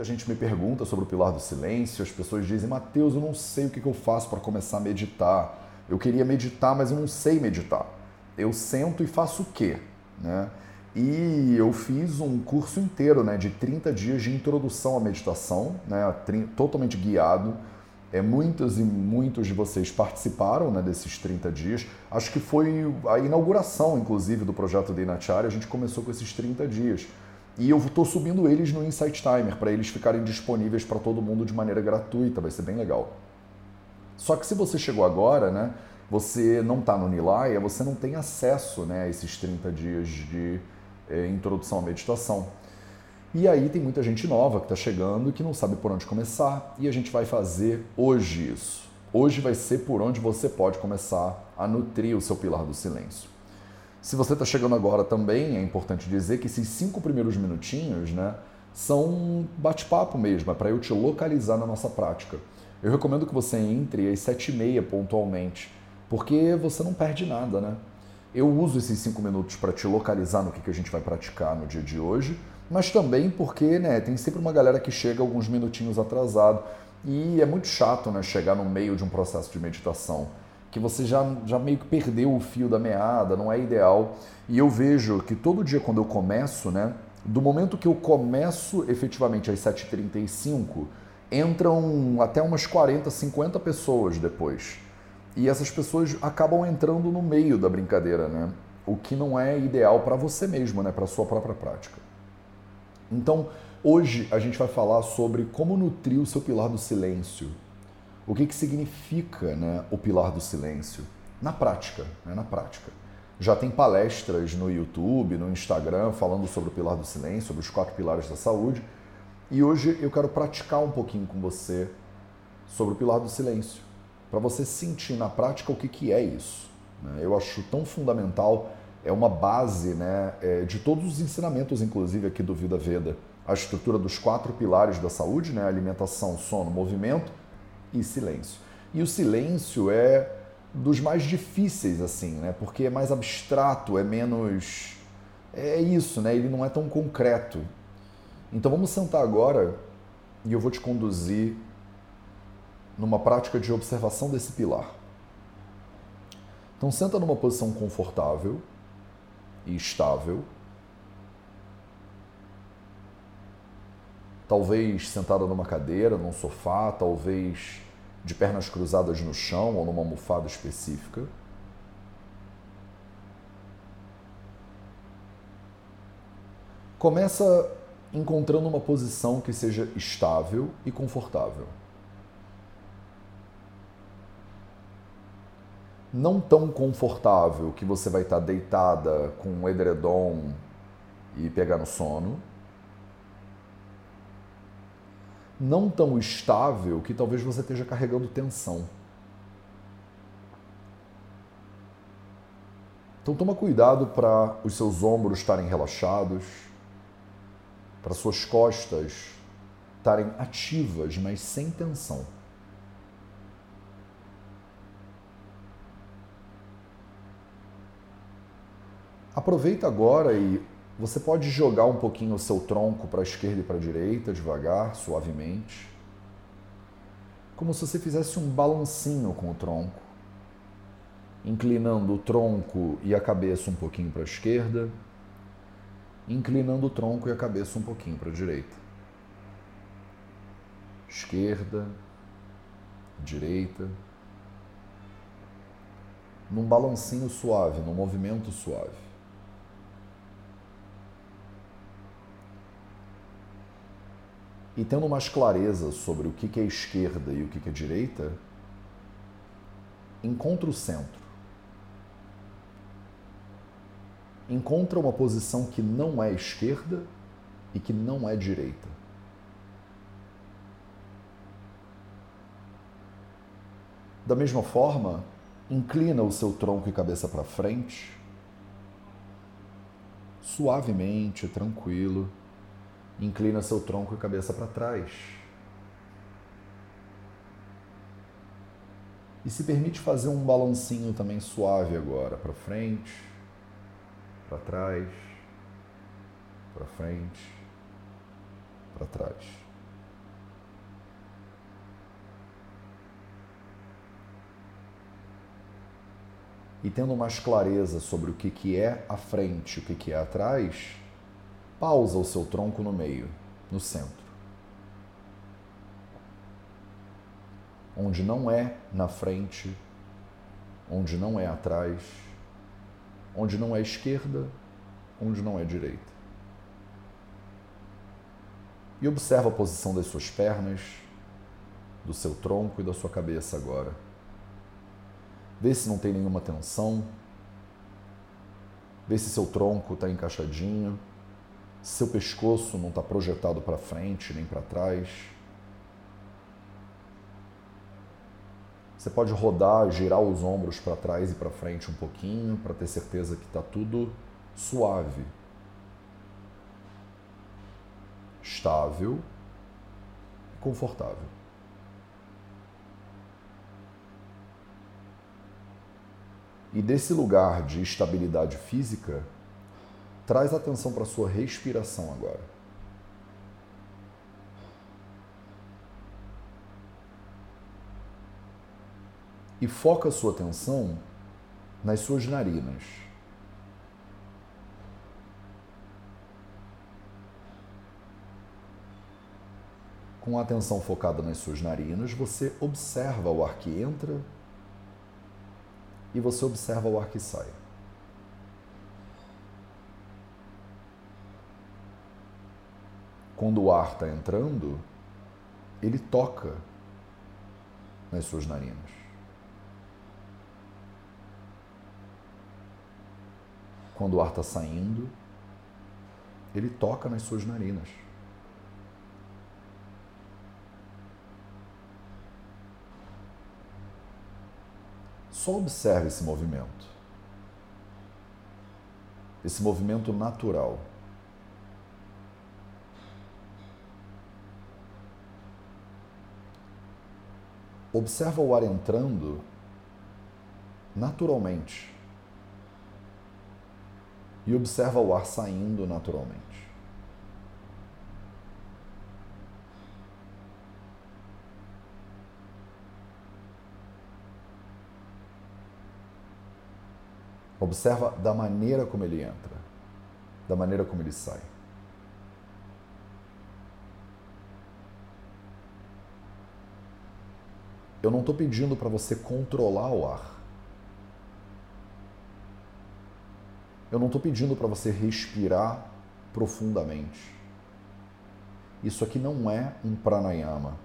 Muita gente me pergunta sobre o pilar do silêncio, as pessoas dizem, Mateus, eu não sei o que eu faço para começar a meditar. Eu queria meditar, mas eu não sei meditar. Eu sento e faço o quê? Né? E eu fiz um curso inteiro né, de 30 dias de introdução à meditação, né, totalmente guiado. É, muitos e muitos de vocês participaram né, desses 30 dias. Acho que foi a inauguração, inclusive, do projeto de Inacharya. A gente começou com esses 30 dias. E eu estou subindo eles no Insight Timer para eles ficarem disponíveis para todo mundo de maneira gratuita, vai ser bem legal. Só que se você chegou agora, né, você não está no Nilaya, você não tem acesso né, a esses 30 dias de é, introdução à meditação. E aí tem muita gente nova que está chegando que não sabe por onde começar, e a gente vai fazer hoje isso. Hoje vai ser por onde você pode começar a nutrir o seu pilar do silêncio. Se você está chegando agora também, é importante dizer que esses cinco primeiros minutinhos né, são um bate-papo mesmo, é para eu te localizar na nossa prática. Eu recomendo que você entre às sete e meia pontualmente, porque você não perde nada, né? Eu uso esses cinco minutos para te localizar no que, que a gente vai praticar no dia de hoje, mas também porque né, tem sempre uma galera que chega alguns minutinhos atrasado e é muito chato né, chegar no meio de um processo de meditação que você já, já meio que perdeu o fio da meada, não é ideal. E eu vejo que todo dia quando eu começo, né, do momento que eu começo efetivamente às 7h35, entram até umas 40, 50 pessoas depois. E essas pessoas acabam entrando no meio da brincadeira, né? O que não é ideal para você mesmo, né? Para sua própria prática. Então, hoje a gente vai falar sobre como nutrir o seu pilar do silêncio, o que, que significa né, o pilar do silêncio na prática, né, na prática. Já tem palestras no YouTube, no Instagram, falando sobre o pilar do silêncio, sobre os quatro pilares da saúde. E hoje eu quero praticar um pouquinho com você sobre o pilar do silêncio, para você sentir na prática o que, que é isso. Né? Eu acho tão fundamental, é uma base né, é, de todos os ensinamentos, inclusive aqui do Vida Veda. A estrutura dos quatro pilares da saúde, né? alimentação, sono, movimento e silêncio. E o silêncio é dos mais difíceis, assim, né? Porque é mais abstrato, é menos. É isso, né? Ele não é tão concreto. Então vamos sentar agora e eu vou te conduzir numa prática de observação desse pilar. Então senta numa posição confortável e estável. Talvez sentada numa cadeira, num sofá, talvez de pernas cruzadas no chão ou numa almofada específica. Começa encontrando uma posição que seja estável e confortável. Não tão confortável que você vai estar deitada com um edredom e pegar no sono não tão estável que talvez você esteja carregando tensão. Então toma cuidado para os seus ombros estarem relaxados, para suas costas estarem ativas, mas sem tensão. Aproveita agora e você pode jogar um pouquinho o seu tronco para a esquerda e para a direita, devagar, suavemente. Como se você fizesse um balancinho com o tronco, inclinando o tronco e a cabeça um pouquinho para a esquerda, inclinando o tronco e a cabeça um pouquinho para a direita. Esquerda, direita. Num balancinho suave, num movimento suave. E tendo mais clareza sobre o que é esquerda e o que é direita, encontra o centro. Encontra uma posição que não é esquerda e que não é direita. Da mesma forma, inclina o seu tronco e cabeça para frente, suavemente, tranquilo Inclina seu tronco e cabeça para trás. E se permite fazer um balancinho também suave agora, para frente, para trás, para frente, para trás. E tendo mais clareza sobre o que, que é a frente, o que, que é atrás, pausa o seu tronco no meio, no centro. Onde não é na frente, onde não é atrás, onde não é esquerda, onde não é direita. E observa a posição das suas pernas, do seu tronco e da sua cabeça agora. Vê se não tem nenhuma tensão. Vê se seu tronco está encaixadinho, seu pescoço não está projetado para frente nem para trás. Você pode rodar, girar os ombros para trás e para frente um pouquinho para ter certeza que está tudo suave, estável e confortável. E desse lugar de estabilidade física, traz atenção para a sua respiração agora. E foca a sua atenção nas suas narinas. Com a atenção focada nas suas narinas, você observa o ar que entra e você observa o ar que sai. Quando o ar está entrando, ele toca nas suas narinas. Quando o ar está saindo, ele toca nas suas narinas. Só observe esse movimento. Esse movimento natural. Observa o ar entrando naturalmente. E observa o ar saindo naturalmente. Observa da maneira como ele entra, da maneira como ele sai. Eu não estou pedindo para você controlar o ar. Eu não estou pedindo para você respirar profundamente. Isso aqui não é um pranayama.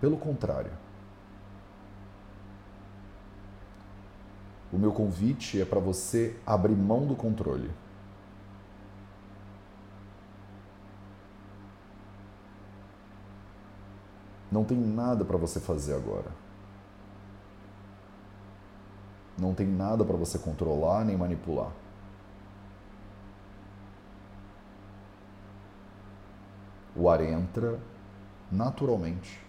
Pelo contrário. O meu convite é para você abrir mão do controle. Não tem nada para você fazer agora. Não tem nada para você controlar nem manipular. O ar entra naturalmente.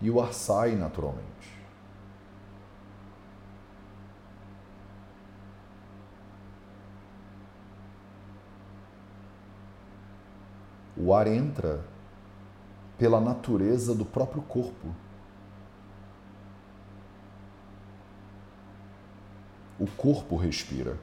e o ar sai naturalmente. O ar entra pela natureza do próprio corpo. O corpo respira.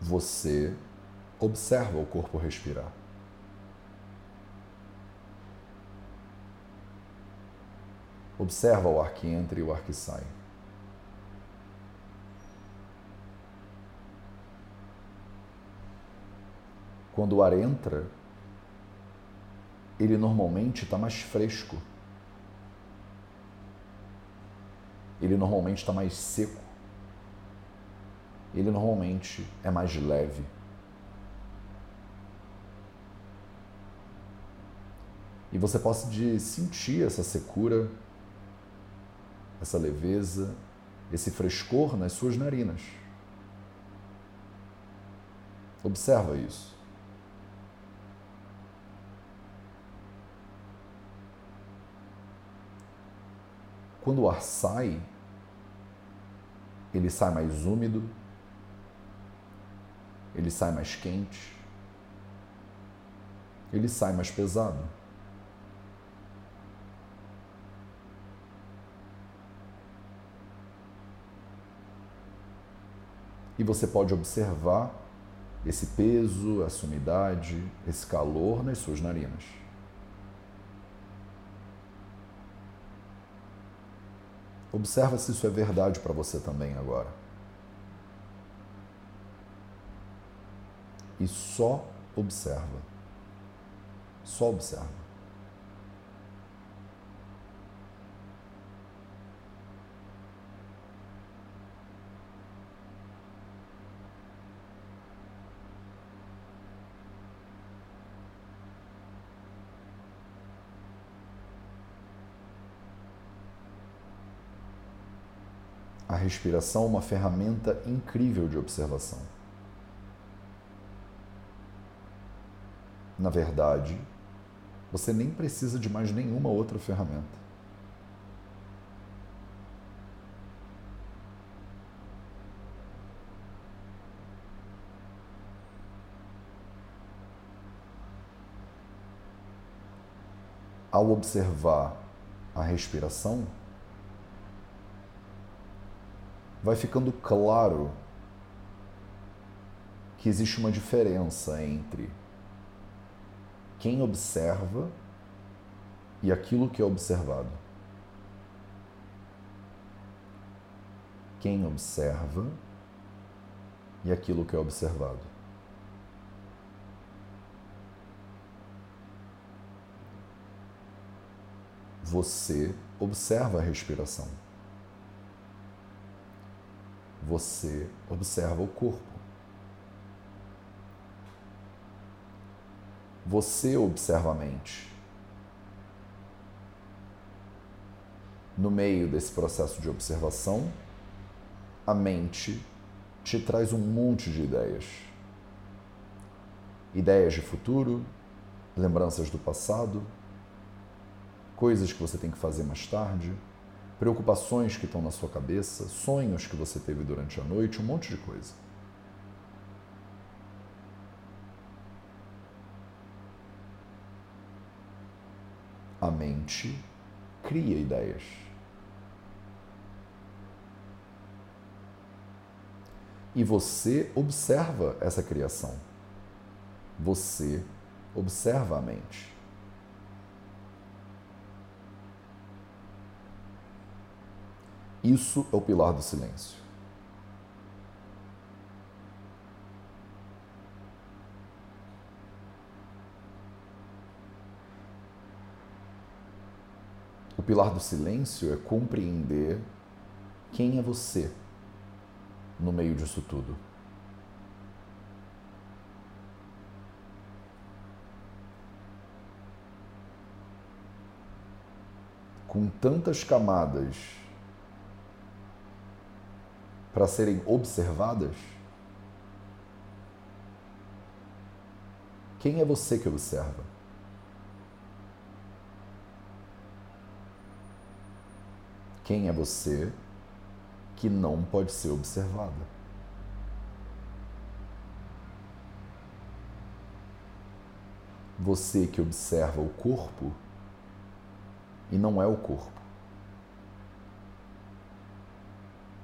você observa o corpo respirar. Observa o ar que entra e o ar que sai. Quando o ar entra, ele normalmente está mais fresco. Ele normalmente está mais seco ele normalmente é mais leve. E você pode sentir essa secura, essa leveza, esse frescor nas suas narinas. Observa isso. quando o ar sai, ele sai mais úmido, ele sai mais quente, ele sai mais pesado. E você pode observar esse peso, essa umidade, esse calor nas suas narinas. Observa se isso é verdade para você também agora. E só observa. Só observa. a respiração uma ferramenta incrível de observação. Na verdade, você nem precisa de mais nenhuma outra ferramenta. Ao observar a respiração, vai ficando claro que existe uma diferença entre quem observa e aquilo que é observado. Quem observa e aquilo que é observado. Você observa a respiração você observa o corpo. Você observa a mente. No meio desse processo de observação, a mente te traz um monte de ideias. Ideias de futuro, lembranças do passado, coisas que você tem que fazer mais tarde preocupações que estão na sua cabeça, sonhos que você teve durante a noite, um monte de coisa. A mente cria ideias. E você observa essa criação. Você observa a mente. Isso é o pilar do silêncio. O pilar do silêncio é compreender quem é você no meio disso tudo. Com tantas camadas para serem observadas? Quem é você que observa? Quem é você que não pode ser observada? Você que observa o corpo e não é o corpo.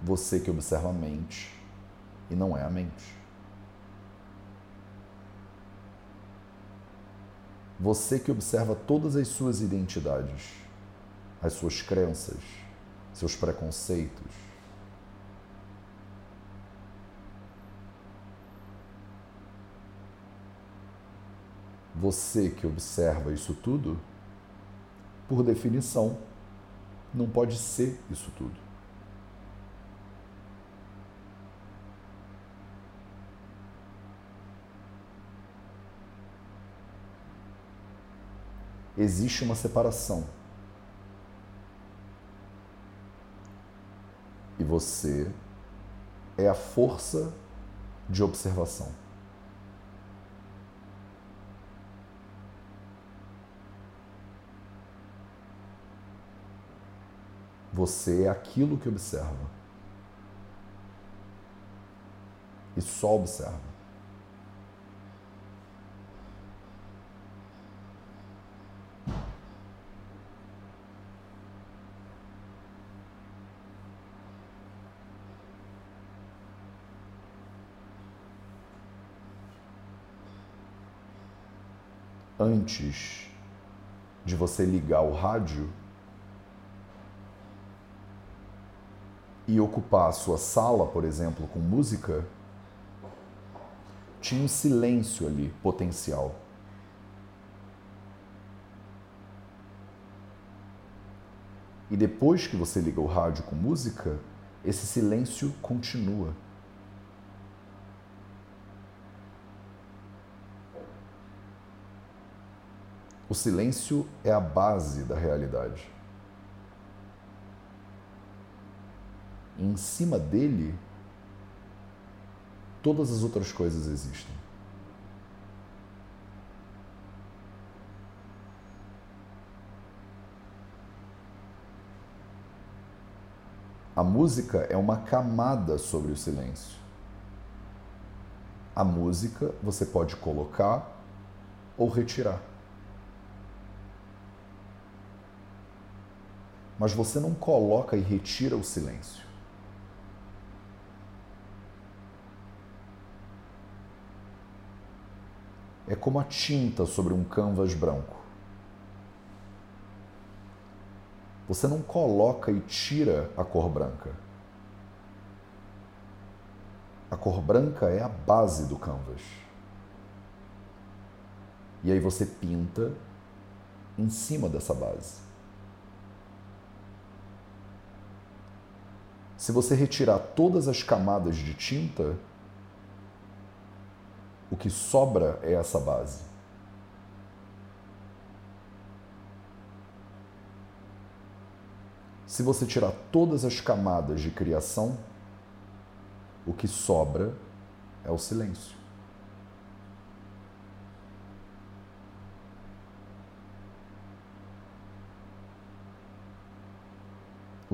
Você que observa a mente e não é a mente. Você que observa todas as suas identidades, as suas crenças, seus preconceitos. Você que observa isso tudo, por definição, não pode ser isso tudo. Existe uma separação. E você é a força de observação. Você é aquilo que observa. E só observa. Antes de você ligar o rádio e ocupar a sua sala, por exemplo, com música, tinha um silêncio ali potencial. E depois que você liga o rádio com música, esse silêncio continua. O silêncio é a base da realidade. E em cima dele, todas as outras coisas existem. A música é uma camada sobre o silêncio. A música você pode colocar ou retirar. Mas você não coloca e retira o silêncio. É como a tinta sobre um canvas branco. Você não coloca e tira a cor branca. A cor branca é a base do canvas. E aí você pinta em cima dessa base. Se você retirar todas as camadas de tinta, o que sobra é essa base. Se você tirar todas as camadas de criação, o que sobra é o silêncio.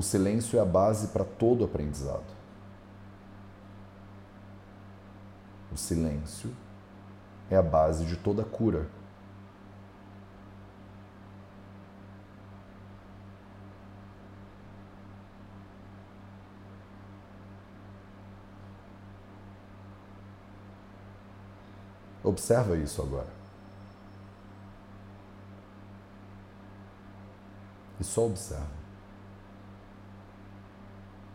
O silêncio é a base para todo aprendizado. O silêncio é a base de toda cura. Observa isso agora. E só observa.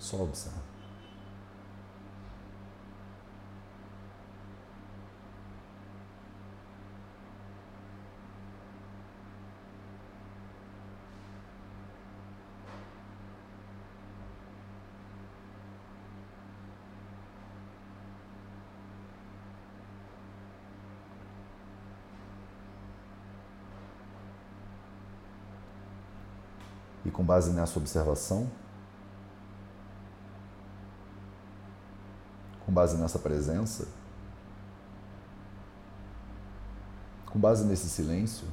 Só observa. E com base nessa observação, base nessa presença, com base nesse silêncio,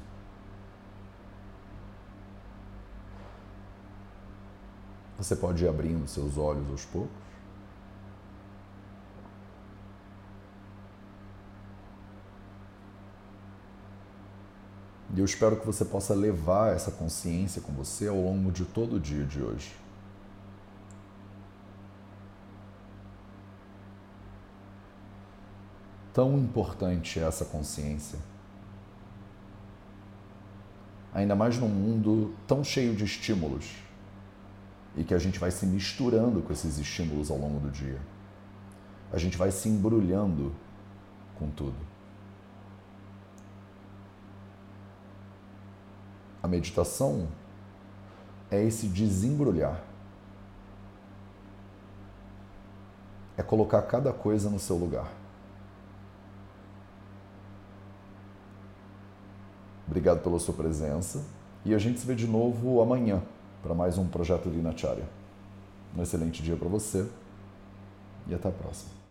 você pode ir abrindo seus olhos aos poucos. E eu espero que você possa levar essa consciência com você ao longo de todo o dia de hoje. Tão importante é essa consciência. Ainda mais num mundo tão cheio de estímulos e que a gente vai se misturando com esses estímulos ao longo do dia. A gente vai se embrulhando com tudo. A meditação é esse desembrulhar. É colocar cada coisa no seu lugar. Obrigado pela sua presença e a gente se vê de novo amanhã para mais um projeto Linacharya. Um excelente dia para você e até a próxima.